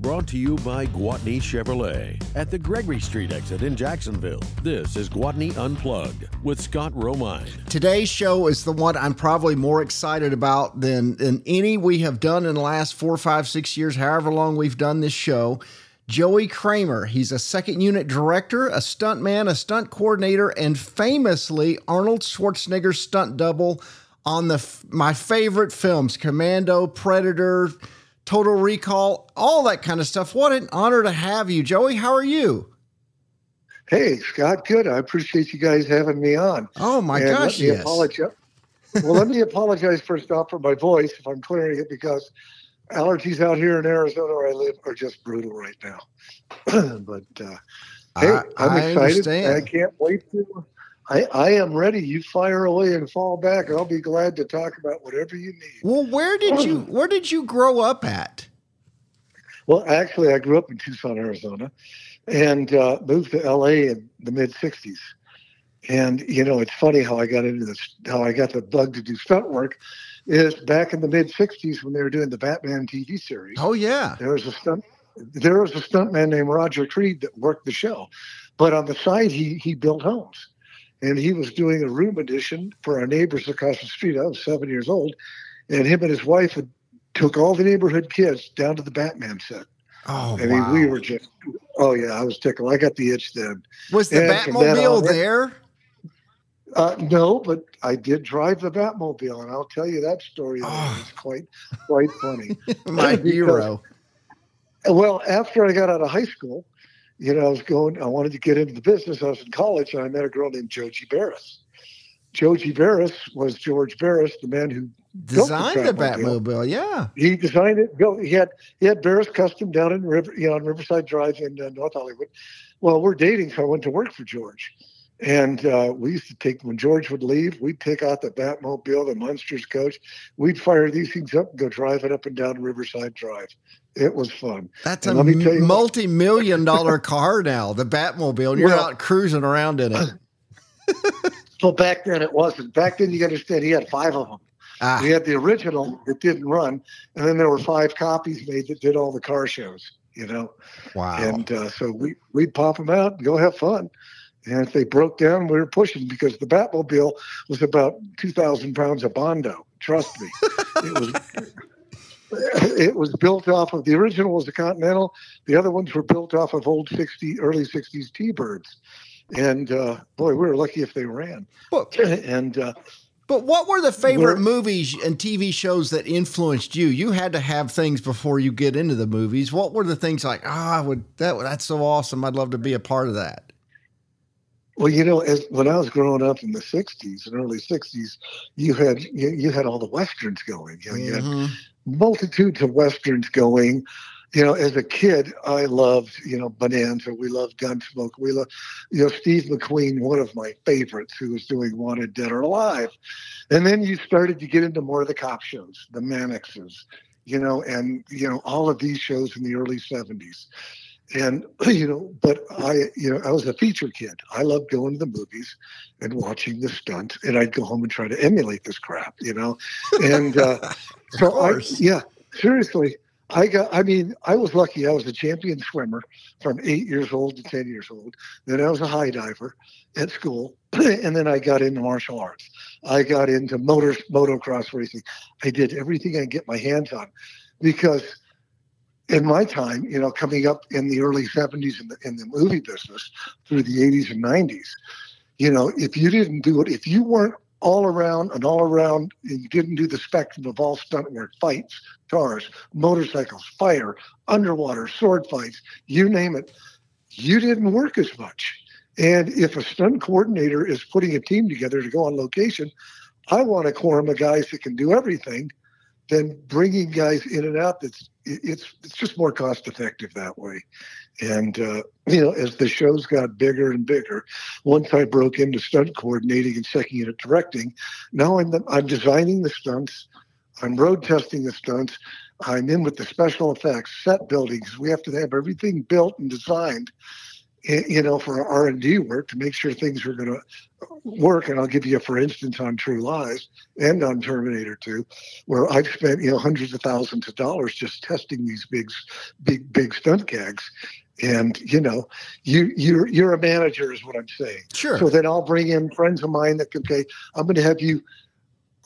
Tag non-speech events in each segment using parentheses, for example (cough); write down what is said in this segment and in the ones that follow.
brought to you by Gwatney Chevrolet at the Gregory Street exit in Jacksonville. This is Gwatney Unplugged with Scott Romine. Today's show is the one I'm probably more excited about than, than any we have done in the last four, five, six years, however long we've done this show. Joey Kramer. He's a second unit director, a stuntman, a stunt coordinator, and famously Arnold Schwarzenegger's stunt double on the my favorite films, Commando, Predator, Total Recall, all that kind of stuff. What an honor to have you, Joey. How are you? Hey, Scott, good. I appreciate you guys having me on. Oh my and gosh, yes. Apologize. well, let me apologize first off for my voice if I'm clearing it because allergies out here in Arizona where I live are just brutal right now. (clears throat) but uh, hey, I'm I excited. Understand. I can't wait to I, I am ready. You fire away and fall back. I'll be glad to talk about whatever you need. Well, where did you (clears throat) where did you grow up at? Well, actually, I grew up in Tucson, Arizona, and uh, moved to LA in the mid '60s. And you know, it's funny how I got into this, how I got the bug to do stunt work, is back in the mid '60s when they were doing the Batman TV series. Oh yeah, there was a stunt, there was a stuntman named Roger Creed that worked the show, but on the side he he built homes and he was doing a room addition for our neighbors across the street. I was seven years old, and him and his wife had took all the neighborhood kids down to the Batman set. Oh, I mean, wow. we were just, oh yeah, I was tickled. I got the itch then. Was the and Batmobile there? Uh, no, but I did drive the Batmobile, and I'll tell you that story. Oh. It's quite, quite funny. (laughs) My (laughs) because, hero. Well, after I got out of high school, you know, I was going, I wanted to get into the business. I was in college and I met a girl named JoJo Barris. JoJo Barris was George Barris, the man who designed the, the Batmobile. Yeah, he designed it. Built, He had he had Barris Kustom down in River, you know, on Riverside Drive in uh, North Hollywood. Well, we're dating, so I went to work for George. And uh, we used to take, when George would leave, we'd take out the Batmobile, the Munsters coach. We'd fire these things up and go drive it up and down Riverside Drive. It was fun. That's and a multi million (laughs) dollar car now, the Batmobile. And you're well, out cruising around in it. (laughs) so back then it wasn't. Back then you understand he had five of them. Ah. We had the original that didn't run, and then there were five copies made that did all the car shows, you know? Wow. And uh, so we, we'd pop them out and go have fun. And if they broke down, we were pushing because the Batmobile was about 2,000 pounds of Bondo. Trust me. it was. (laughs) It was built off of the original was a Continental. The other ones were built off of old 60, early 60s T-Birds. And uh, boy, we were lucky if they ran. But, (laughs) and uh, but what were the favorite movies and TV shows that influenced you? You had to have things before you get into the movies. What were the things like? Ah, oh, I would that that's so awesome. I'd love to be a part of that. Well, you know, as when I was growing up in the '60s and early '60s, you had you, you had all the westerns going. You, know, you mm-hmm. had multitudes of westerns going. You know, as a kid, I loved you know Bonanza. We loved Gunsmoke. We loved you know Steve McQueen, one of my favorites, who was doing Wanted Dead or Alive. And then you started to get into more of the cop shows, the Mannixes, you know, and you know all of these shows in the early '70s and (clears throat) you know but i you know i was a feature kid. I loved going to the movies and watching the stunts and i'd go home and try to emulate this crap you know? And uh, (laughs) so i yeah seriously i got i mean i was lucky. I was a champion swimmer from eight years old to ten years old. Then i was a high diver at school (clears throat) and then i got into martial arts. I got into motor motocross racing. I did everything i could get my hands on because in my time, you know, coming up in the early 70s in the, in the movie business through the 80s and 90s, you know, if you didn't do it, if you weren't all around and all around, and you didn't do the spectrum of all stunt work, fights, cars, motorcycles, fire, underwater, sword fights, you name it, you didn't work as much. And if a stunt coordinator is putting a team together to go on location, I want a quorum of guys that can do everything than bringing guys in and out that's it's it's just more cost effective that way. And uh, you know, as the shows got bigger and bigger, once I broke into stunt coordinating and second unit directing, now I'm I'm designing the stunts, I'm road testing the stunts, I'm in with the special effects, set buildings. We have to have everything built and designed. You know, for R and D work to make sure things were going to work. And I'll give you, a, for instance, on True Lies and on Terminator 2, where I've spent you know hundreds of thousands of dollars just testing these big, big, big stunt gags. And you know, you you're you're a manager, is what I'm saying. Sure. So then I'll bring in friends of mine that can say, I'm going to have you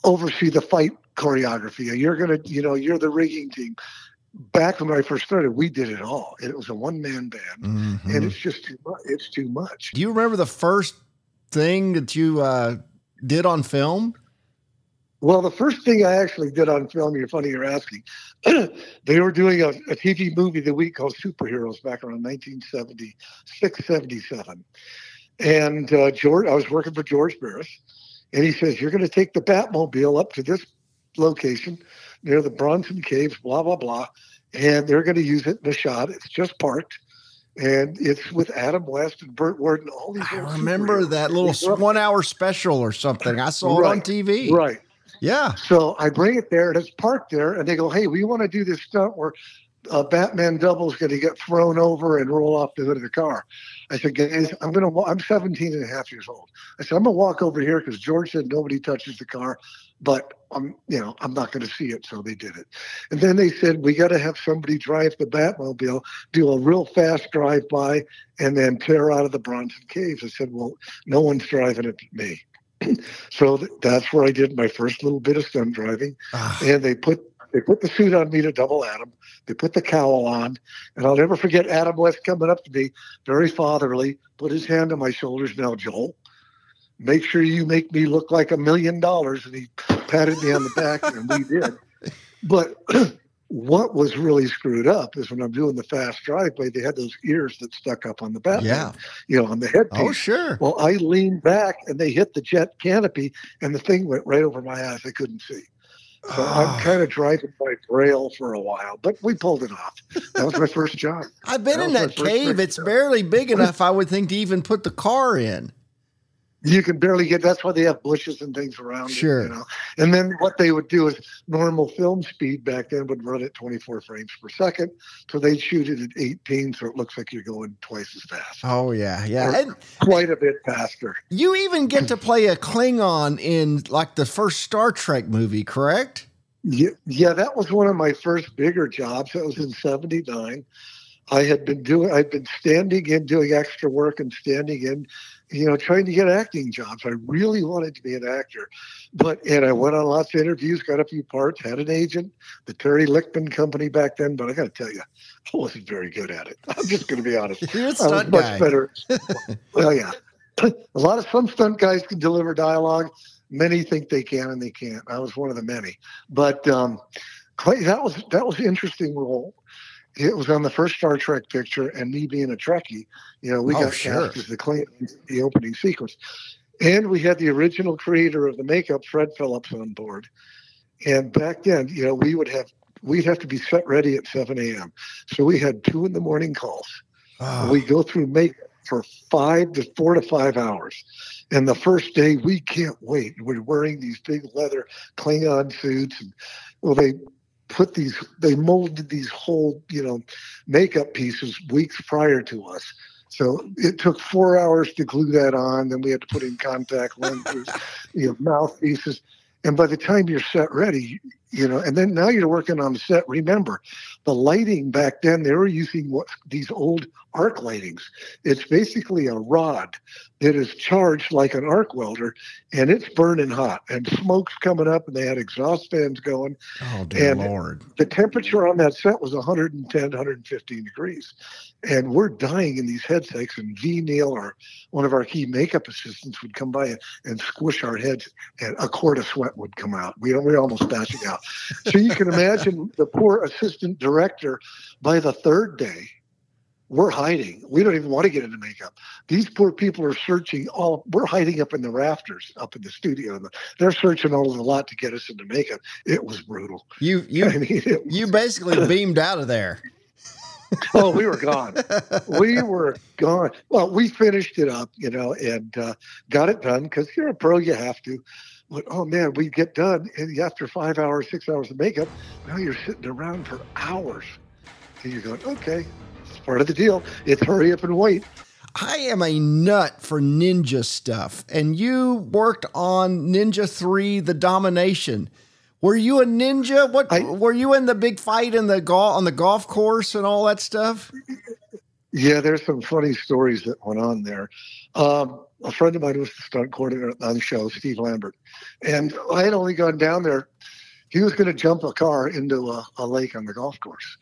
oversee the fight choreography. You're going to, you know, you're the rigging team back when I first started, we did it all. And it was a one man band. Mm-hmm. And it's just too much. It's too much. Do you remember the first thing that you uh, did on film? Well, the first thing I actually did on film, you're funny you're asking. (clears throat) they were doing a, a, TV movie the week called Superheroes back around 1976, 77. And uh, George, I was working for George Barris, and he says, You're going to take the Batmobile up to this location near the Bronson Caves, blah, blah, blah. And they're going to use it in a shot. It's just parked. And it's with Adam West and Burt Ward and all these. I remember that little one hour special or something. I saw right, it on TV. Right. Yeah. So I bring it there and it's parked there. And they go, hey, we want to do this stunt where uh, Batman double is going to get thrown over and roll off the hood of the car. I said, guys, I'm going to, I'm 17 and a half years old. I said, I'm going to walk over here because George said nobody touches the car, but I'm, you know, I'm not going to see it. So they did it. And then they said, we got to have somebody drive the Batmobile, do a real fast drive by, and then tear out of the Bronson Caves. I said, well, no one's driving it but me. (clears throat) so that's where I did my first little bit of stunt driving. Ah. and they put they put the suit on me to double Adam. They put the cowl on, and I'll never forget Adam West coming up to me, very fatherly, put his hand on my shoulders. Now, Joel, make sure you make me look like a million dollars. And he patted me on the back, and we did. But (clears throat) what was really screwed up is when I'm doing the fast driveway, they had those ears that stuck up on the back, yeah, you know, on the headpiece. Oh, sure. Well, I leaned back, and they hit the jet canopy, and the thing went right over my eyes. I couldn't see. So I'm ah. kind of driving by braille for a while, but we pulled it off. That was my first job. I've been that in that cave. It's job. barely big (laughs) enough, I would think, to even put the car in you can barely get that's why they have bushes and things around sure. it, you know. And then what they would do is normal film speed back then would run at 24 frames per second. So they'd shoot it at 18 so it looks like you're going twice as fast. Oh yeah yeah. And quite a bit faster. You even get to play a klingon in like the first star trek movie correct? Yeah, yeah that was one of my first bigger jobs. That was in 79 I had been doing, I'd been standing in, doing extra work and standing in, you know, trying to get acting jobs. I really wanted to be an actor, but and I went on lots of interviews, got a few parts, had an agent, the Terry Lichtman company back then. But I got to tell you, I wasn't very good at it. I'm just going to be honest. (laughs) You're a stunt much guy. better. (laughs) well, yeah, a lot of some stunt guys can deliver dialogue. Many think they can and they can't. I was one of the many, but um, Clay, that was that was an interesting role it was on the first Star Trek picture, and me being a Trekkie, you know, we oh, got sure. cast as the Klingon, the opening sequence, and we had the original creator of the makeup, Fred Phillips, on board. And back then, you know, we would have we'd have to be set ready at 7 a.m. So we had two in the morning calls. Oh. We go through makeup for five to four to five hours. And the first day, we can't wait. We're wearing these big leather Klingon suits. And, well, they put these they molded these whole you know makeup pieces weeks prior to us. So it took four hours to glue that on. Then we had to put in contact lenses (laughs) you know mouthpieces. And by the time you're set ready you know and then now you're working on the set. Remember the lighting back then they were using what these old arc lightings. It's basically a rod that is charged like an arc welder and it's burning hot and smoke's coming up and they had exhaust fans going. Oh dear and lord. the temperature on that set was 110 115 degrees. And we're dying in these headsets and Ve Neill or one of our key makeup assistants would come by and, and squish our heads and a quart of sweat would come out. We, we're almost passing out (laughs) so you can imagine the poor assistant director by the third day we're hiding. We don't even want to get into makeup. These poor people are searching all. We're hiding up in the rafters, up in the studio. They're searching all over the lot to get us into makeup. It was brutal. You (laughs) you I mean, you basically beamed out of there. (laughs) oh, we were gone. we were gone. Well, we finished it up, you know, and uh, got it done because you're a pro. You have to but oh man, we get done, and after five hours, six hours of makeup, now you're sitting around for hours, and you're going, okay, it's part of the deal. It's hurry up and wait. I am a nut for ninja stuff, and you worked on Ninja 3 The Domination. Were you a ninja? What I, were you in the big fight in the golf on the golf course and all that stuff? Yeah, there's some funny stories that went on there. Um, a friend of mine was the stunt coordinator on the show, Steve Lambert, and I had only gone down there. He was going to jump a car into a, a lake on the golf course,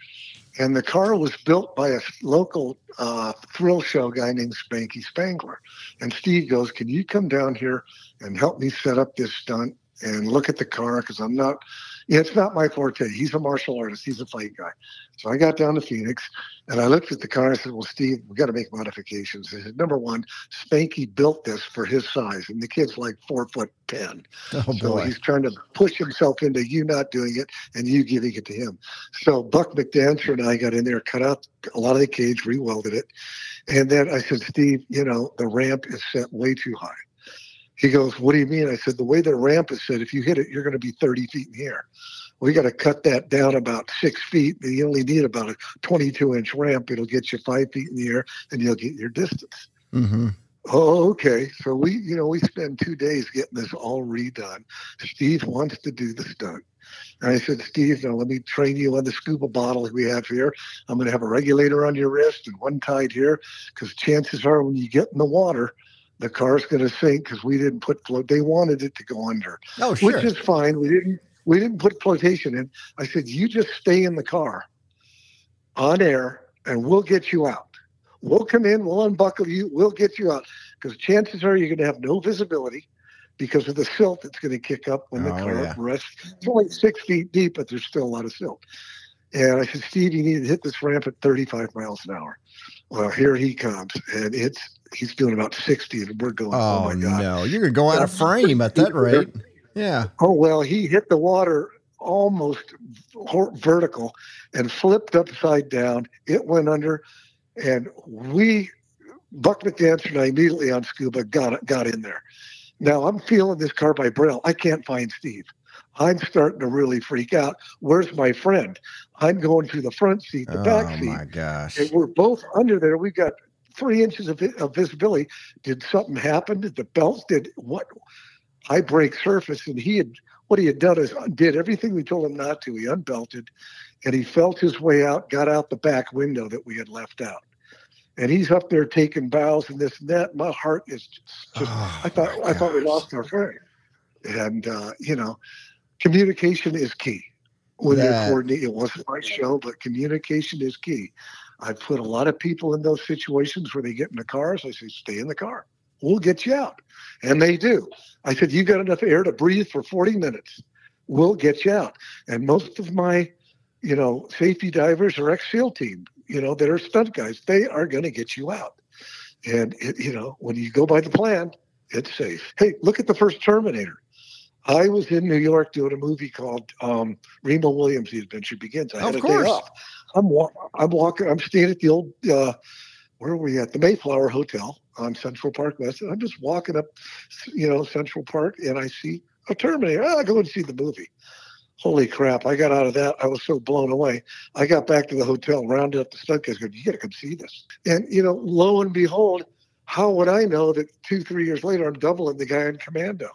and the car was built by a local uh, thrill show guy named Spanky Spangler. And Steve goes, Can you come down here and help me set up this stunt and look at the car? Because I'm not, yeah, it's not my forte. He's a martial artist, he's a fight guy. So I got down to Phoenix and I looked at the car and I said, Well, Steve, we got to make modifications. I said, Number one, Spanky built this for his size, and the kid's like four foot 10. (laughs) Oh, so boy. he's trying to push himself into you not doing it and you giving it to him. So Buck McDancer and I got in there, cut out a lot of the cage, rewelded it. And then I said, Steve, you know, the ramp is set way too high. He goes, What do you mean? I said, The way the ramp is set, if you hit it, you're going to be 30 feet in the air we got to cut that down about six feet. You only need about a 22 inch ramp. It'll get you five feet in the air and you'll get your distance. Mm-hmm. Oh, okay. So we, you know, we spend two days getting this all redone. Steve wants to do the stunt. And I said, Steve, now let me train you on the scuba bottle we have here. I'm going to have a regulator on your wrist and one tied here because chances are when you get in the water, the car's going to sink because we didn't put float. They wanted it to go under. Oh, sure. Which is fine. We didn't we didn't put flotation in. I said, you just stay in the car on air and we'll get you out. We'll come in, we'll unbuckle you, we'll get you out. Because chances are you're going to have no visibility because of the silt that's going to kick up when the oh, car yeah. rests. It's only six feet deep, but there's still a lot of silt. And I said, Steve, you need to hit this ramp at 35 miles an hour. Well, here he comes, and it's he's doing about 60, and we're going, oh, oh my God. no, you're going to go out of frame at that (laughs) rate. Yeah. Oh well, he hit the water almost vertical and flipped upside down. It went under, and we, Buck McDancer and I immediately on scuba got got in there. Now I'm feeling this car by Braille. I can't find Steve. I'm starting to really freak out. Where's my friend? I'm going to the front seat, the oh, back seat. Oh my gosh! And we're both under there. We've got three inches of, of visibility. Did something happen? Did the belt? Did what? I break surface, and he had what he had done is did everything we told him not to. He unbelted, and he felt his way out, got out the back window that we had left out, and he's up there taking bows and this and that. My heart is just, oh, I thought I thought we lost our friend, and uh, you know, communication is key when you're coordinating. It wasn't my show, but communication is key. I put a lot of people in those situations where they get in the cars. I say, stay in the car we'll get you out. And they do. I said, you got enough air to breathe for 40 minutes. We'll get you out. And most of my, you know, safety divers are ex-SEAL team, you know, that are stunt guys. They are going to get you out. And, it, you know, when you go by the plan, it's safe. Hey, look at the first Terminator. I was in New York doing a movie called um, Remo Williams, The Adventure Begins. I had of a day off. I'm, wa- I'm walking, I'm staying at the old, uh, where are we at? The Mayflower Hotel on Central Park West. And I'm just walking up, you know, Central Park, and I see a Terminator. Oh, I'll go and see the movie. Holy crap! I got out of that. I was so blown away. I got back to the hotel, rounded up the stunt guys. Go, you got to come see this. And you know, lo and behold, how would I know that two, three years later, I'm doubling the guy in Commando?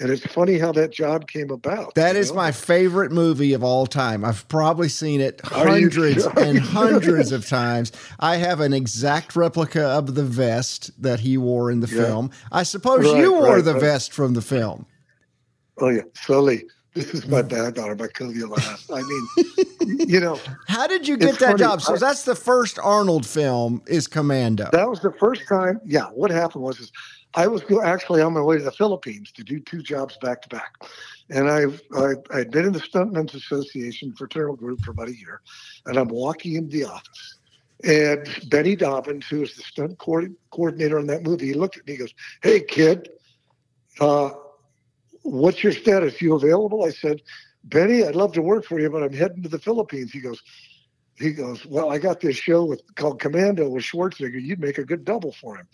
And it's funny how that job came about. That is know? my favorite movie of all time. I've probably seen it hundreds and (laughs) hundreds of times. I have an exact replica of the vest that he wore in the yeah. film. I suppose right, you wore right, the right. vest from the film. Oh yeah, Sully. This is my dad daughter, my last. I mean, you know. How did you get that funny. job? So I, that's the first Arnold film is Commando. That was the first time. Yeah. What happened was is I was actually on my way to the Philippines to do two jobs back to back. And I've, I, I'd been in the Stuntmen's Association fraternal group for about a year. And I'm walking into the office. And Benny Dobbins, who was the stunt co- coordinator on that movie, he looked at me and goes, Hey, kid, uh, what's your status? You available? I said, Benny, I'd love to work for you, but I'm heading to the Philippines. He goes, he goes, Well, I got this show with called Commando with Schwarzenegger. You'd make a good double for him.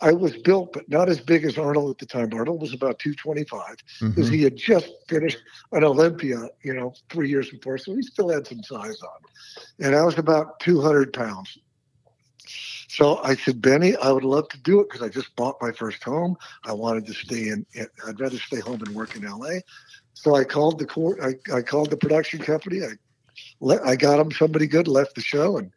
I was built, but not as big as Arnold at the time. Arnold was about 225 because mm-hmm. he had just finished an Olympia, you know, three years before. So he still had some size on. And I was about 200 pounds. So I said, Benny, I would love to do it because I just bought my first home. I wanted to stay in. I'd rather stay home and work in L.A. So I called the court. I, I called the production company. I I got him somebody good. Left the show and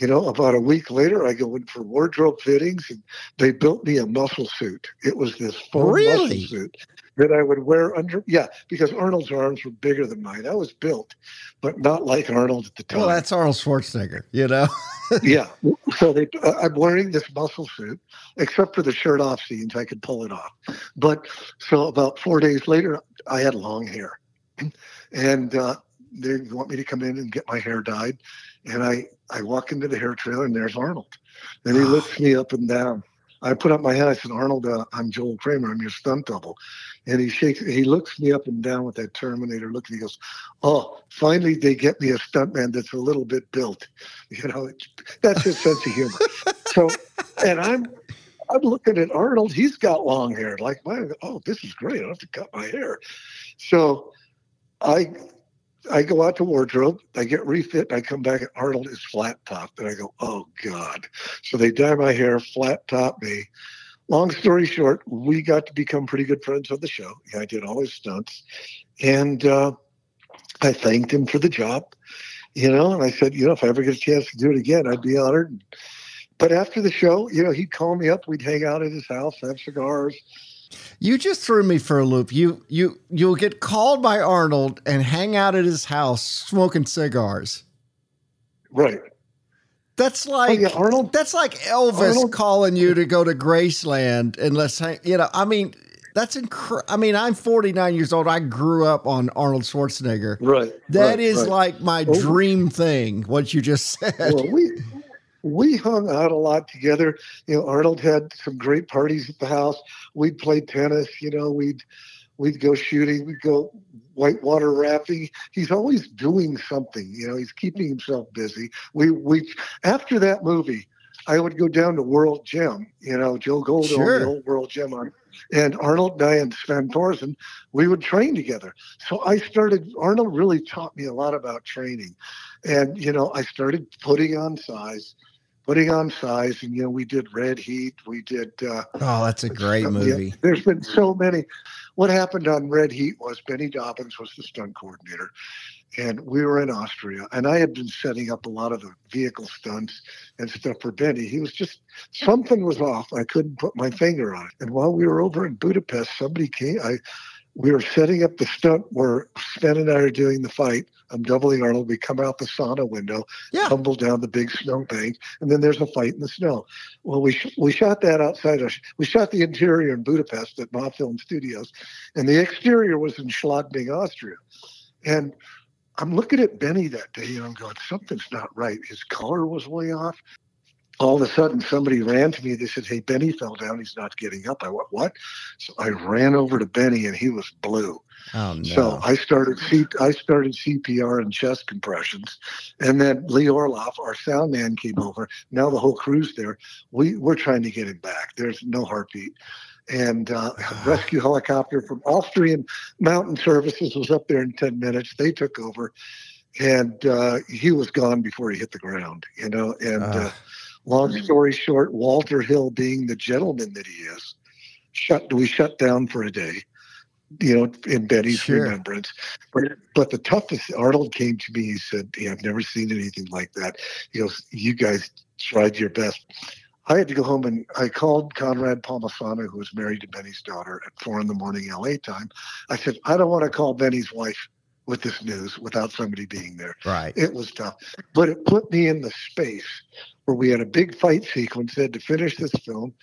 you know, about a week later, I go in for wardrobe fittings, and they built me a muscle suit. It was this foam really? muscle suit that I would wear under. Yeah, because Arnold's arms were bigger than mine. I was built, but not like Arnold at the time. Well, that's Arnold Schwarzenegger, you know. (laughs) yeah. So they, uh, I'm wearing this muscle suit, except for the shirt off scenes, I could pull it off. But so about four days later, I had long hair, and uh, they want me to come in and get my hair dyed, and I I walk into the hair trailer and there's Arnold, and he lifts me up and down. I put up my hand. I said, Arnold, uh, I'm Joel Kramer. I'm your stunt double. And he shakes, he looks me up and down with that Terminator look, and he goes, "Oh, finally they get me a stuntman that's a little bit built." (laughs) You know, that's his sense of humor. so, and I'm, I'm looking at Arnold. He's got long hair, like mine. Oh, this is great. I don't have to cut my hair. So, I I go out to wardrobe, I get refit, I come back and Arnold is flat top. And I go, oh God. So they dye my hair, flat top me. Long story short, we got to become pretty good friends on the show. I did all his stunts. And uh, I thanked him for the job, you know, and I said, you know, if I ever get a chance to do it again, I'd be honored. But after the show, you know, he'd call me up, we'd hang out at his house, have cigars, you just threw me for a loop. You you you'll get called by Arnold and hang out at his house smoking cigars. Right. That's like oh, yeah, Arnold. That's like Elvis Arnold. calling you to go to Graceland and let's hang. You know, I mean, that's incredible. I mean, I'm 49 years old. I grew up on Arnold Schwarzenegger. Right. That right, is right. like my oh. dream thing. What you just said. Well, we we hung out a lot together. You know, Arnold had some great parties at the house. We'd play tennis. You know, we'd we'd go shooting. We'd go whitewater rafting. He's always doing something. You know, he's keeping himself busy. We we after that movie, I would go down to World Gym. You know, Joe Gold sure. the old World Gym on. And Arnold and I and Sven Thorsen, we would train together. So I started, Arnold really taught me a lot about training. And, you know, I started putting on size putting on size. And, you know, we did Red Heat. We did. Uh, oh, that's a great movie. Yeah, there's been so many. What happened on Red Heat was Benny Dobbins was the stunt coordinator. And we were in Austria, and I had been setting up a lot of the vehicle stunts and stuff for Benny. He was just something was off. I couldn't put my finger on it. And while we were over in Budapest, somebody came. I we were setting up the stunt where Sven and I are doing the fight. I'm doubling Arnold. We come out the sauna window, yeah. tumble down the big snow bank, and then there's a fight in the snow. Well, we sh- we shot that outside. Of, we shot the interior in Budapest at Mafilm Studios, and the exterior was in Schladming, Austria. And I'm looking at Benny that day, and I'm going, something's not right. His color was way off all of a sudden somebody ran to me. They said, Hey, Benny fell down. He's not getting up. I went, What? So I ran over to Benny and he was blue. Oh, no. So I started C- I started CPR and chest compressions. And then Lee Orloff, our sound man, came over. Now the whole crew's there. We, we're trying to get him back. There's no heartbeat. And uh, (sighs) rescue helicopter from Austrian Mountain Services was up there in 10 minutes. They took over. And uh, he was gone before he hit the ground, you know. And uh, Long mm-hmm. story short, Walter Hill, being the gentleman that he is, shut we shut down for a day, you know, in Benny's sure. remembrance. But, but the toughest, Arnold came to me. He said, yeah, "I've never seen anything like that." He goes, "You guys tried your best." I had to go home and I called Conrad Palmisano, who was married to Benny's daughter, at four in the morning LA time. I said, I don't want to call Benny's wife with this news without somebody being there. Right. It was tough. But it put me in the space where we had a big fight sequence had to finish this film.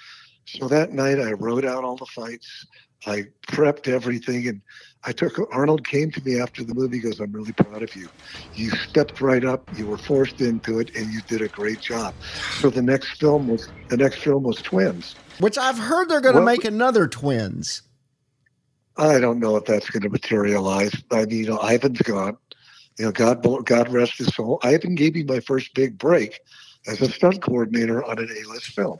So that night I wrote out all the fights. I prepped everything and I took Arnold came to me after the movie goes, I'm really proud of you. You stepped right up, you were forced into it and you did a great job. So the next film was the next film was Twins. Which I've heard they're gonna well, make another twins. I don't know if that's going to materialize. I mean, you know, Ivan's gone. You know, God, God rest his soul. Ivan gave me my first big break as a stunt coordinator on an A-list film.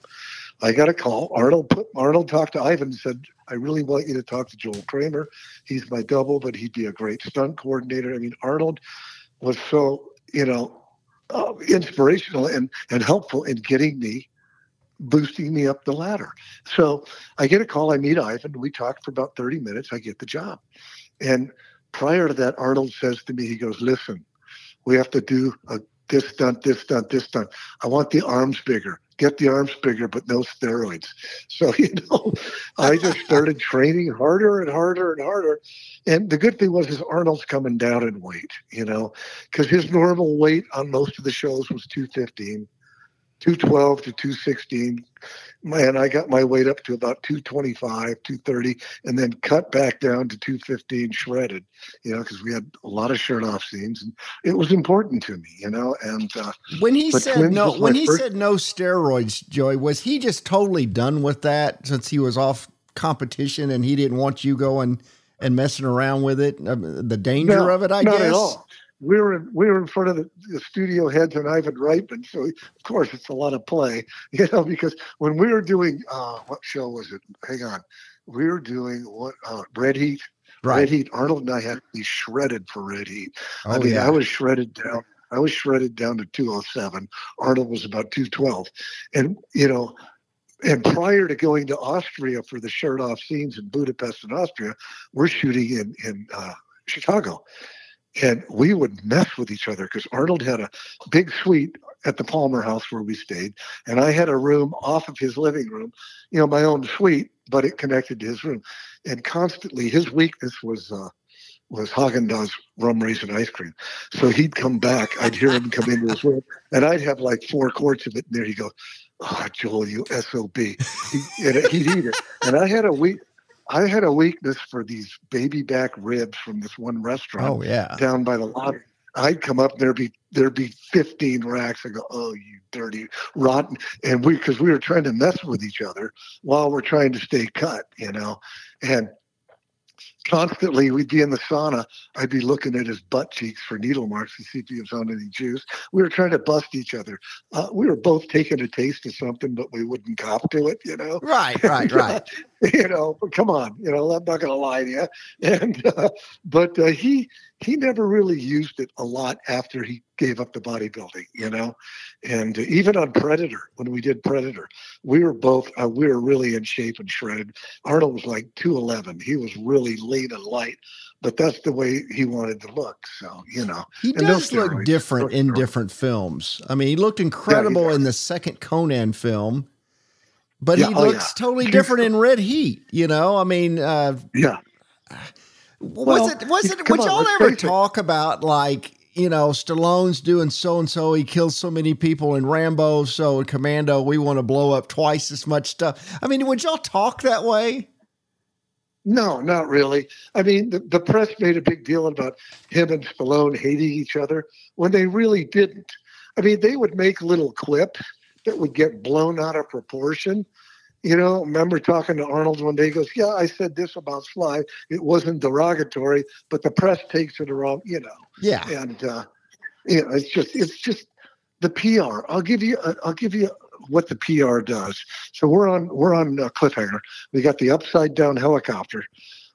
I got a call. Arnold put Arnold talked to Ivan and said, "I really want you to talk to Joel Kramer. He's my double, but he'd be a great stunt coordinator." I mean, Arnold was so you know uh, inspirational and and helpful in getting me boosting me up the ladder. So I get a call. I meet Ivan. We talk for about 30 minutes. I get the job. And prior to that, Arnold says to me, he goes, listen, we have to do a, this stunt, this stunt, this stunt. I want the arms bigger. Get the arms bigger, but no steroids. (laughs) So, you know, I just started training harder and harder and harder. And the good thing was is Arnold's coming down in weight, you know, because his normal weight on most of the shows was 215. 212 to 216. Man, I got my weight up to about 225, 230, and then cut back down to 215 shredded, you know, because we had a lot of shirt off scenes and it was important to me, you know. And uh, when he said no, when he first... said no steroids, Joey, was he just totally done with that since he was off competition and he didn't want you going and messing around with it? Uh, the danger no, of it, I not guess. At all we were in, we were in front of the, the, studio heads and Ivan Reitman, so of course it's a lot of play, (laughs) you know. Because when we were doing uh, what show was it? Hang on, we were doing what uh, Red Heat. Right. Red Heat. Arnold and I had to be shredded for Red Heat. Oh, I mean, yeah. I was shredded down. I was shredded down to 207. Arnold was about 212, and you know. And prior to going to Austria for the shirt off scenes in Budapest and Austria, we're shooting in in uh, Chicago, and we would mess with each other because Arnold had a big suite at the Palmer House where we stayed, and I had a room off of his living room, you know, my own suite, but it connected to his room, and constantly his weakness was. Uh, was Haagen Dazs rum raisin ice cream. So he'd come back. I'd hear him come into his room, and I'd have like four quarts of it. And there he'd go, "Oh, Joel, you sob." He, and he'd eat it, and I had a week. I had a weakness for these baby back ribs from this one restaurant oh, yeah. down by the lobby. I'd come up and there'd be there'd be 15 racks. I go, oh, you dirty, rotten, and we because we were trying to mess with each other while we're trying to stay cut, you know, and constantly we'd be in the sauna. I'd be looking at his butt cheeks for needle marks to see if he was on any juice. We were trying to bust each other. Uh, we were both taking a taste of something, but we wouldn't cop to it, you know? Right, right, (laughs) right. you know, come on, you know, I'm not going to lie to you. (laughs) And, uh, but uh, he, he never really used it a lot after he gave up the bodybuilding, you know. And even on Predator, when we did Predator, we were both uh, we were really in shape and shredded. Arnold was like two eleven; he was really lean and light, but that's the way he wanted to look. So you know, he does look different in different films. I mean, he looked incredible yeah, in the second Conan film. But yeah, he oh, looks yeah. totally different in (laughs) Red Heat, you know. I mean, uh, yeah (sighs) was well, it was it would y'all ever talk about like you know Stallone's doing so and so he kills so many people in Rambo so in Commando we want to blow up twice as much stuff. I mean, would y'all talk that way? No, not really. I mean, the, the press made a big deal about him and Stallone hating each other when they really didn't. I mean, they would make little clips that would get blown out of proportion you know, remember talking to Arnold one day, he goes, Yeah, I said this about Sly. It wasn't derogatory, but the press takes it wrong, you know. Yeah. And uh, you know, it's just it's just the PR. I'll give you uh, I'll give you what the PR does. So we're on we're on a cliffhanger. We got the upside down helicopter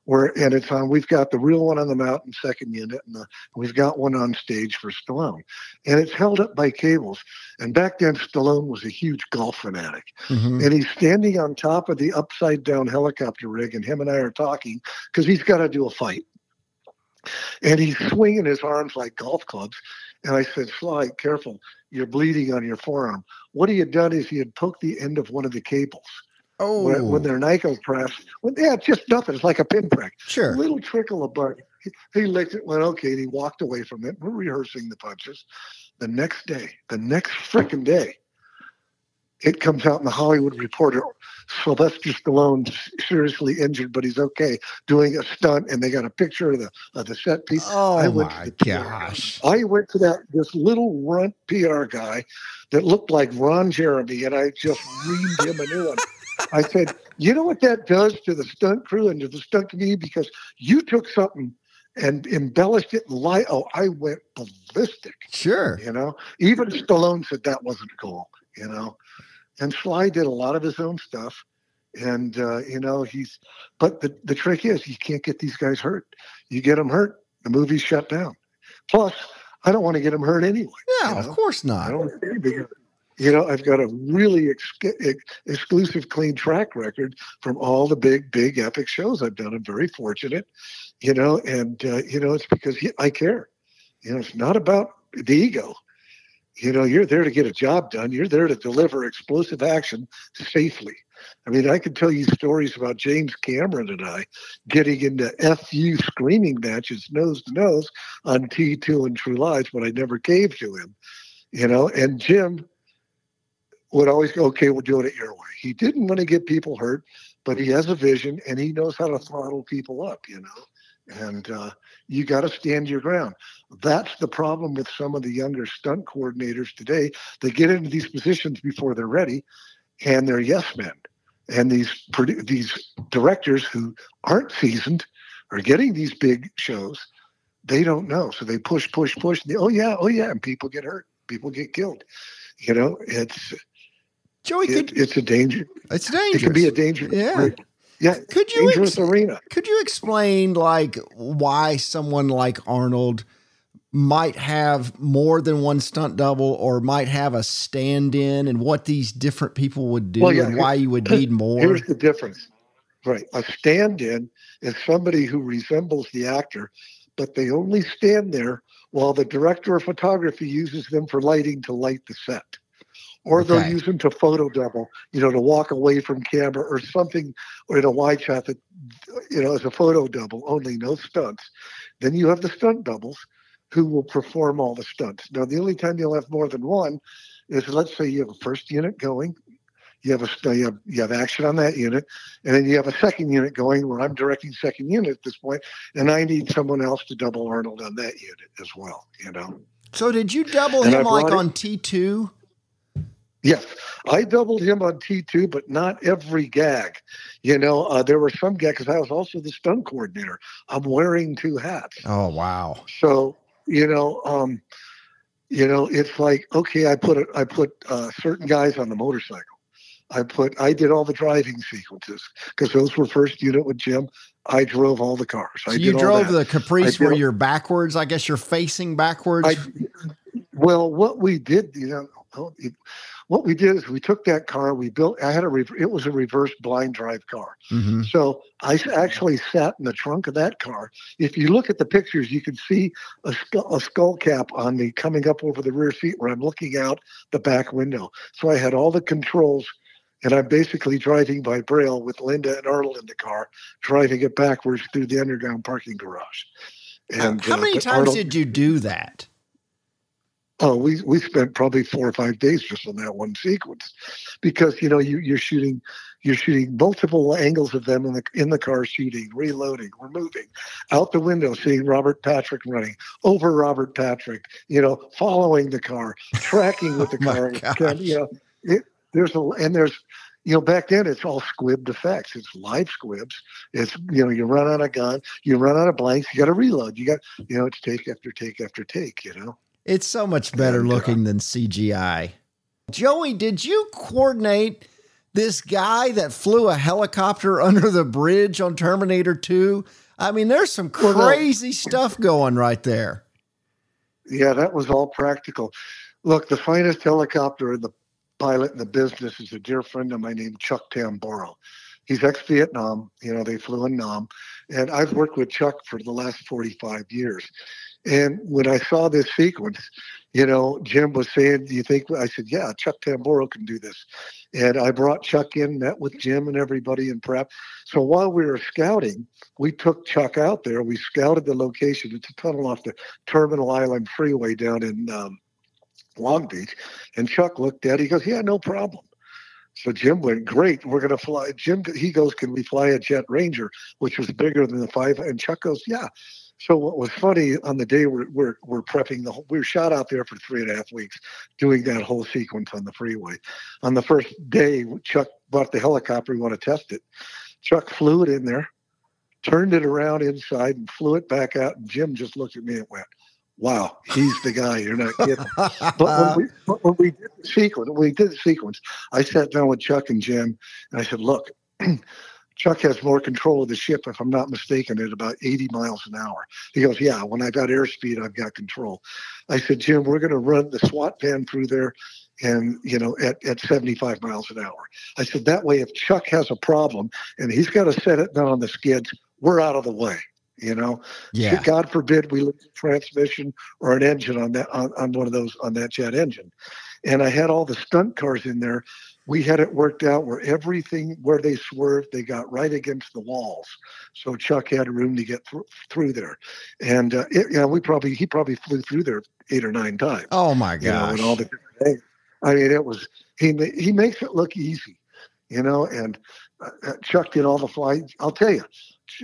where and it's on we've got the real one on the mountain second unit and the, we've got one on stage for Stallone. And it's held up by cables. And back then Stallone was a huge golf fanatic. Mm-hmm. and he's standing on top of the upside down helicopter rig and him and I are talking because he's got to do a fight. And he's swinging his arms like golf clubs. And I said Sly careful. You're bleeding on your forearm. What he had done is he had poked the end of one of the cables Oh, when, when they're Nicopress, when, yeah, it's just nothing. It's like a pinprick. Sure, a little trickle of blood. He, he licked it, went okay, and he walked away from it. We're rehearsing the punches. The next day, the next freaking day, it comes out in the Hollywood Reporter. Sylvester Stallone seriously injured, but he's okay, doing a stunt, and they got a picture of the of the set piece. Oh I went my gosh! I went to that this little runt PR guy that looked like Ron Jeremy, and I just reamed him a new one. I said, you know what that does to the stunt crew and to the stunt community because you took something and embellished it and lied. Oh, I went ballistic. Sure. You know, even Stallone said that wasn't cool. You know, and Sly did a lot of his own stuff. And uh, you know he's, but the the trick is you can't get these guys hurt. You get them hurt, the movie's shut down. Plus, I don't want to get them hurt anyway. Yeah, you know? of course not. I don't You know, I've got a really ex- ex- exclusive, clean track record from all the big, big epic shows I've done. I'm very fortunate, you know, and, uh, you know, it's because I care. You know, it's not about the ego. You know, you're there to get a job done. You're there to deliver explosive action safely. I mean, I could tell you stories about James Cameron and I getting into FU screaming matches nose to nose on T2 and True Lies, but I never gave to him, you know. And Jim would always go, okay, we'll do it your way. He didn't want to get people hurt, but he has a vision and he knows how to throttle people up, you know. And uh, you got to stand your ground. That's the problem with some of the younger stunt coordinators today. They get into these positions before they're ready, and they're yes men. And these these directors who aren't seasoned are getting these big shows. They don't know, so they push, push, push. They, oh yeah, oh yeah, and people get hurt. People get killed. You know, it's Joey. It, could, it's a danger. It's dangerous. It could be a danger. Yeah. Yeah, could you dangerous ex- arena. Could you explain like why someone like Arnold might have more than one stunt double or might have a stand-in and what these different people would do well, yeah, and why you would need more? Here's the difference. Right. A stand-in is somebody who resembles the actor, but they only stand there while the director of photography uses them for lighting to light the set or okay. they'll use them to photo double, you know, to walk away from camera or something, or in a wide shot that, you know, as a photo double only, no stunts. Then you have the stunt doubles who will perform all the stunts. Now, the only time you'll have more than one is let's say you have a first unit going, you have a you have, you have action on that unit, and then you have a second unit going where I'm directing second unit at this point, and I need someone else to double Arnold on that unit as well. You know. So did you double and him like on T two? Yes, I doubled him on T2, but not every gag. You know, uh, there were some gags because I was also the stunt coordinator. I'm wearing two hats. Oh wow! So you know, um, you know, it's like okay, I put a, I put uh, certain guys on the motorcycle. I put I did all the driving sequences because those were first unit with Jim. I drove all the cars. So you drove the Caprice where you're backwards. I guess you're facing backwards. I, well, what we did, you know, oh, what we did is we took that car, we built, I had a, it was a reverse blind drive car. Mm-hmm. So I actually sat in the trunk of that car. If you look at the pictures, you can see a skull, a skull cap on me coming up over the rear seat where I'm looking out the back window. So I had all the controls and I'm basically driving by braille with Linda and Arnold in the car, driving it backwards through the underground parking garage. And how many uh, times Arnold, did you do that? Oh, we we spent probably four or five days just on that one sequence, because you know you you're shooting you're shooting multiple angles of them in the in the car shooting, reloading, we're moving out the window, seeing Robert Patrick running over Robert Patrick, you know, following the car, tracking with the (laughs) oh car. you know, it, there's a and there's you know, back then it's all squibbed effects. It's live squibs. It's you know, you run out of gun, you run out of blanks, you got to reload. You got you know, it's take after take after take. You know. It's so much better looking than CGI. Joey, did you coordinate this guy that flew a helicopter (laughs) under the bridge on Terminator 2? I mean, there's some crazy stuff going right there. Yeah, that was all practical. Look, the finest helicopter and the pilot in the business is a dear friend of mine named Chuck Tamburo. He's ex-Vietnam. You know, they flew in Nam, and I've worked with Chuck for the last 45 years. And when I saw this sequence, you know, Jim was saying, "Do you think?" I said, "Yeah, Chuck Tamburo can do this." And I brought Chuck in, met with Jim and everybody in prep. So while we were scouting, we took Chuck out there. We scouted the location. It's a tunnel off the Terminal Island Freeway down in um, Long Beach. And Chuck looked at it. He goes, "Yeah, no problem." So Jim went, great. We're going to fly. Jim, he goes, can we fly a Jet Ranger, which was bigger than the five? And Chuck goes, yeah. So what was funny on the day we're, we're, we're prepping the whole, we were shot out there for three and a half weeks doing that whole sequence on the freeway. On the first day, Chuck bought the helicopter. We want to test it. Chuck flew it in there, turned it around inside and flew it back out. And Jim just looked at me and went, wow, he's the guy. You're not kidding. but, when we, (laughs) but when we did the sequence, when we did the sequence, I sat down with Chuck and Jim and I said, look, (clears throat) Chuck has more control of the ship, if I'm not mistaken, at about 80 miles an hour. He goes, Yeah, when I've got airspeed, I've got control. I said, Jim, we're going to run the SWAT van through there and, you know, at, at 75 miles an hour. I said, That way, if Chuck has a problem and he's got to set it down on the skids, we're out of the way. You know, yeah. God forbid we lose a transmission or an engine on that on, on one of those on that jet engine. And I had all the stunt cars in there we had it worked out where everything where they swerved they got right against the walls. So chuck had room to get th- through there. And uh, it, you know we probably he probably flew through there eight or nine times. Oh my gosh you know, and all the i mean it was he he makes it look easy you know and uh, uh chuck did all the flying. I'll tell you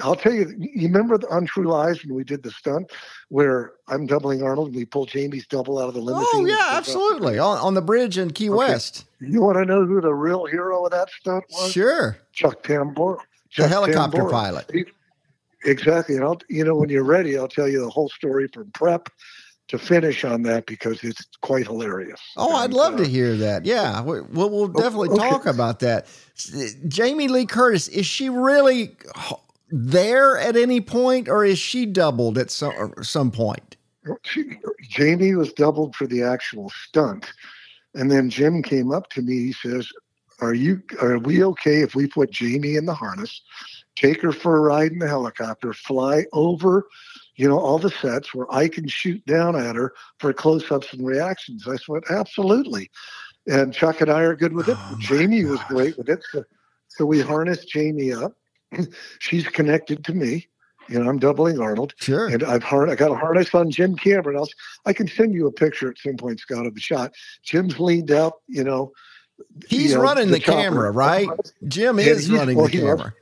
I'll tell you, you remember on True Lies when we did the stunt where I'm doubling Arnold and we pull Jamie's double out of the limousine? Oh, yeah, absolutely. On, on the bridge in Key okay. West. You want to know who the real hero of that stunt was? Sure. Chuck Tamburro. Chuck the helicopter Tamburro. pilot. He, exactly. And I'll, you know, when you're ready, I'll tell you the whole story from prep to finish on that because it's quite hilarious. Oh, and, I'd love uh, to hear that. Yeah, we'll, we'll definitely okay. talk about that. Jamie Lee Curtis, is she really there at any point, or is she doubled at some some point? Jamie was doubled for the actual stunt, and then Jim came up to me. He says, "Are you? Are we okay if we put Jamie in the harness, take her for a ride in the helicopter, fly over?" You know, all the sets where I can shoot down at her for close ups and reactions. I said, absolutely. And Chuck and I are good with it. Oh Jamie was great with it. So, so we harnessed Jamie up (laughs) she's connected to me. You know, I'm doubling Arnold. Sure. And I've har- I got a harness on Jim Cameron. I'll, I can send you a picture at some point, Scott, of the shot. Jim's leaned up, you know. He's you know, running the, the camera, right? Jim is running well, the camera.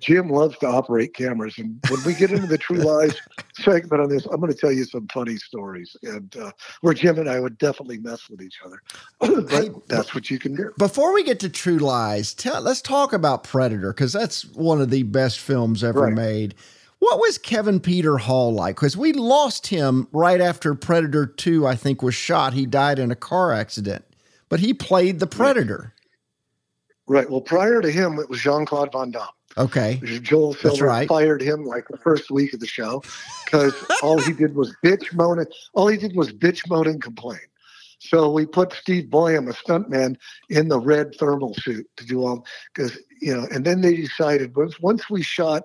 Jim loves to operate cameras. And when we get into the True (laughs) Lies segment on this, I'm going to tell you some funny stories. And uh, where Jim and I would definitely mess with each other. (clears throat) but hey, that's what you can do. Before we get to True Lies, tell, let's talk about Predator because that's one of the best films ever right. made. What was Kevin Peter Hall like? Because we lost him right after Predator 2, I think, was shot. He died in a car accident, but he played the Predator. Right. right. Well, prior to him, it was Jean Claude Van Damme. Okay. Joel Silver right. fired him like the first week of the show because all he did was bitch moan. And, all he did was bitch moan and complain. So we put Steve Boyum, a stuntman, in the red thermal suit to do all because you know. And then they decided once once we shot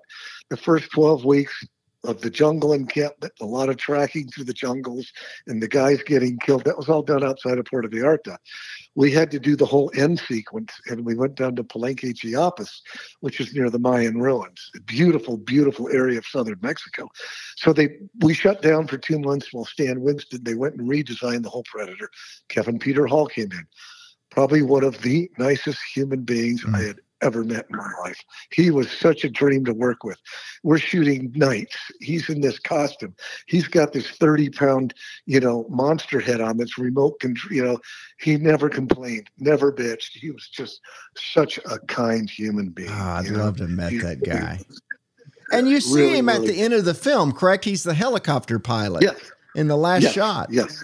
the first twelve weeks of the jungle encampment, a lot of tracking through the jungles, and the guys getting killed. That was all done outside of Puerto Vallarta. We had to do the whole end sequence, and we went down to Palenque, Chiapas, which is near the Mayan ruins. A beautiful, beautiful area of southern Mexico. So they we shut down for two months while Stan Winston. They went and redesigned the whole Predator. Kevin Peter Hall came in. Probably one of the nicest human beings mm. I had ever met in my life. He was such a dream to work with. We're shooting nights. He's in this costume. He's got this 30 pound, you know, monster head on that's remote control. You know, he never complained, never bitched. He was just such a kind human being. Oh, I'd love to have met he, that guy. And you see really, him at really the end of the film, correct? He's the helicopter pilot. Yes. In the last yes. shot. Yes.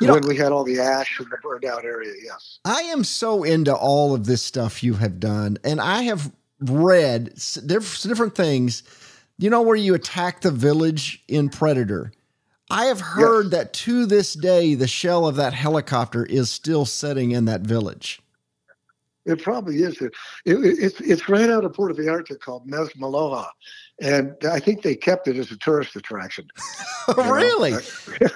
You when know, we had all the ash in the burned out area, yes. I am so into all of this stuff you have done, and I have read different things. You know where you attack the village in Predator. I have heard yes. that to this day, the shell of that helicopter is still sitting in that village. It probably is. It, it, it's it's right out of Puerto Vallarta called Mismaloya, and I think they kept it as a tourist attraction. (laughs) really? Uh,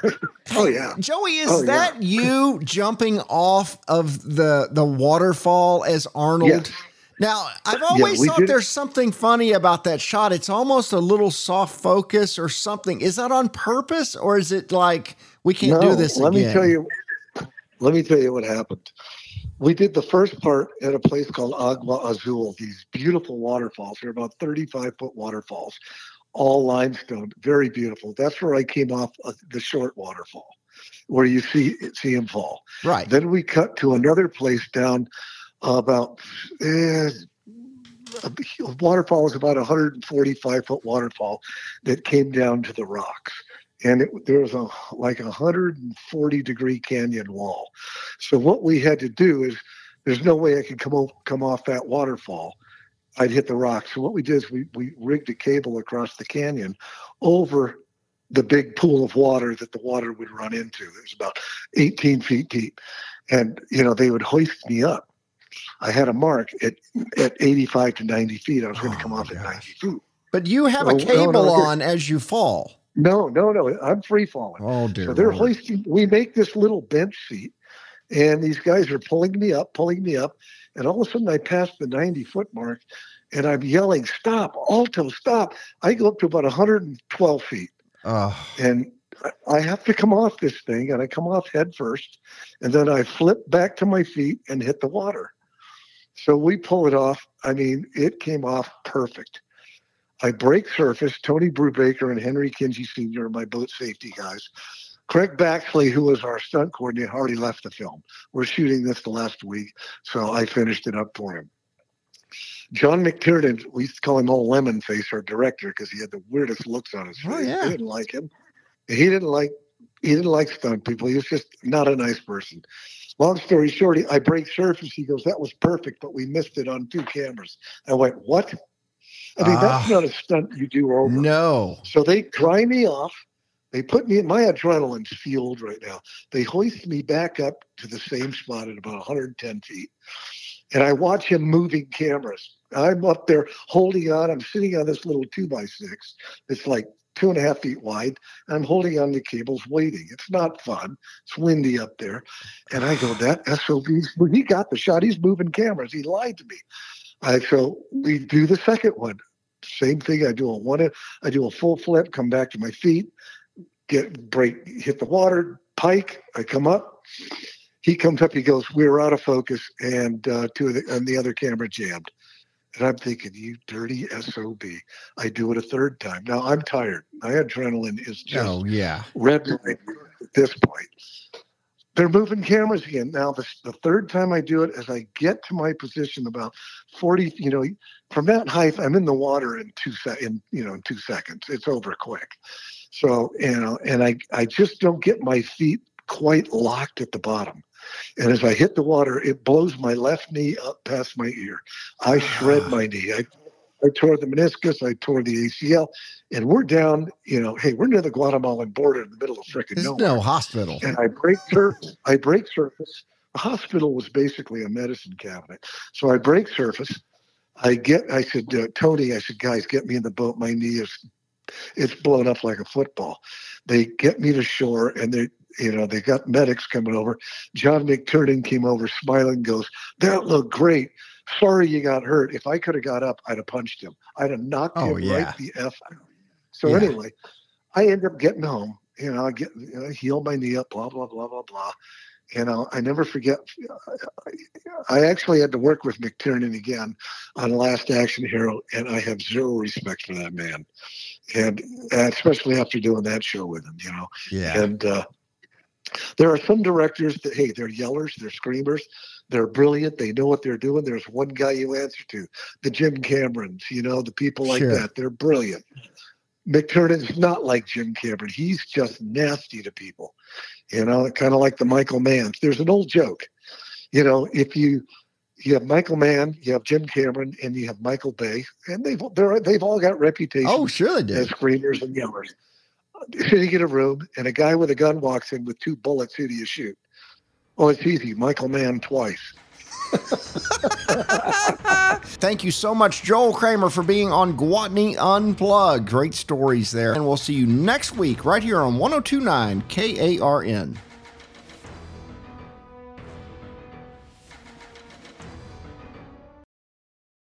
(laughs) oh yeah. Joey, is oh, that yeah. you jumping off of the the waterfall as Arnold? Yes. Now, I've always yeah, thought did. there's something funny about that shot. It's almost a little soft focus or something. Is that on purpose or is it like we can't no, do this let again? me tell you let me tell you what happened we did the first part at a place called Agua Azul, these beautiful waterfalls. They're about 35 foot waterfalls, all limestone, very beautiful. That's where I came off the short waterfall, where you see see him fall. Right. Then we cut to another place down about. Eh, a waterfall is about 145 foot waterfall that came down to the rocks and it, there was a like a 140 degree canyon wall. So what we had to do is, there's no way I could come o- come off that waterfall. I'd hit the rocks. So what we did is we, we rigged a cable across the canyon over the big pool of water that the water would run into. It was about 18 feet deep. And, you know, they would hoist me up. I had a mark at, at 85 to 90 feet. I was going to oh come off gosh. at 90 feet. But you have so, a cable no, no, on as you fall. No, no, no. I'm free falling. Oh, dear. So they're Lord. hoisting. We make this little bench seat, and these guys are pulling me up, pulling me up. And all of a sudden, I pass the 90 foot mark, and I'm yelling, "Stop, Alto, stop!" I go up to about 112 feet, oh. and I have to come off this thing, and I come off head first, and then I flip back to my feet and hit the water. So we pull it off. I mean, it came off perfect. I break surface. Tony Brubaker and Henry Kingi Sr. are my boat safety guys. Craig Baxley, who was our stunt coordinator, already left the film. We're shooting this the last week, so I finished it up for him. John McTiernan, we used to call him Old Lemon Face, our director, because he had the weirdest looks on his oh, face. Oh, yeah. didn't like him. He didn't like he didn't like stunt people. He was just not a nice person. Long story short, I break surface. He goes, "That was perfect, but we missed it on two cameras." I went, "What?" I mean, that's ah. not a stunt you do over. No. So they dry me off. They put me in my adrenaline's fueled right now. They hoist me back up to the same spot at about 110 feet. And I watch him moving cameras. I'm up there holding on. I'm sitting on this little two by six. It's like two and a half feet wide. I'm holding on the cables waiting. It's not fun. It's windy up there. And I go, that SOB, he got the shot. He's moving cameras. He lied to me. I so we do the second one. Same thing. I do a one. I do a full flip. Come back to my feet. Get break. Hit the water. Pike. I come up. He comes up. He goes. We are out of focus, and uh, two of the and the other camera jammed. And I'm thinking, you dirty SOB. I do it a third time. Now I'm tired. My adrenaline is just oh, yeah. red light at this point they're moving cameras again. Now, the, the third time I do it, as I get to my position about 40, you know, from that height, I'm in the water in two se- in, you know, in two seconds. It's over quick. So, you know, and I, I just don't get my feet quite locked at the bottom. And as I hit the water, it blows my left knee up past my ear. I shred ah. my knee. I I tore the meniscus, I tore the ACL, and we're down. You know, hey, we're near the Guatemalan border in the middle of freaking nowhere. no hospital. And I break surface. I break surface. The hospital was basically a medicine cabinet. So I break surface. I get. I said, uh, Tony. I said, guys, get me in the boat. My knee is, it's blown up like a football. They get me to shore, and they you know, they got medics coming over. John McTiernan came over smiling, goes, That looked great sorry you got hurt. If I could have got up, I'd have punched him. I'd have knocked oh, him yeah. right the F out. So yeah. anyway, I end up getting home. You know, I get you know, heal my knee up, blah, blah, blah, blah, blah. You know, I never forget. I actually had to work with McTiernan again on Last Action Hero, and I have zero respect for that man. And especially after doing that show with him, you know. Yeah. And uh, there are some directors that, hey, they're yellers, they're screamers, they're brilliant. They know what they're doing. There's one guy you answer to, the Jim Camerons, you know, the people like sure. that. They're brilliant. McTiernan's not like Jim Cameron. He's just nasty to people, you know, kind of like the Michael Manns. There's an old joke, you know, if you you have Michael Mann, you have Jim Cameron, and you have Michael Bay, and they've they're, they've all got reputations. Oh, sure they as screamers and yellers. (laughs) Sitting in a room, and a guy with a gun walks in with two bullets. Who do you shoot? Oh, it's easy. Michael Mann twice. (laughs) Thank you so much, Joel Kramer, for being on Gwatney Unplugged. Great stories there. And we'll see you next week right here on 1029 KARN.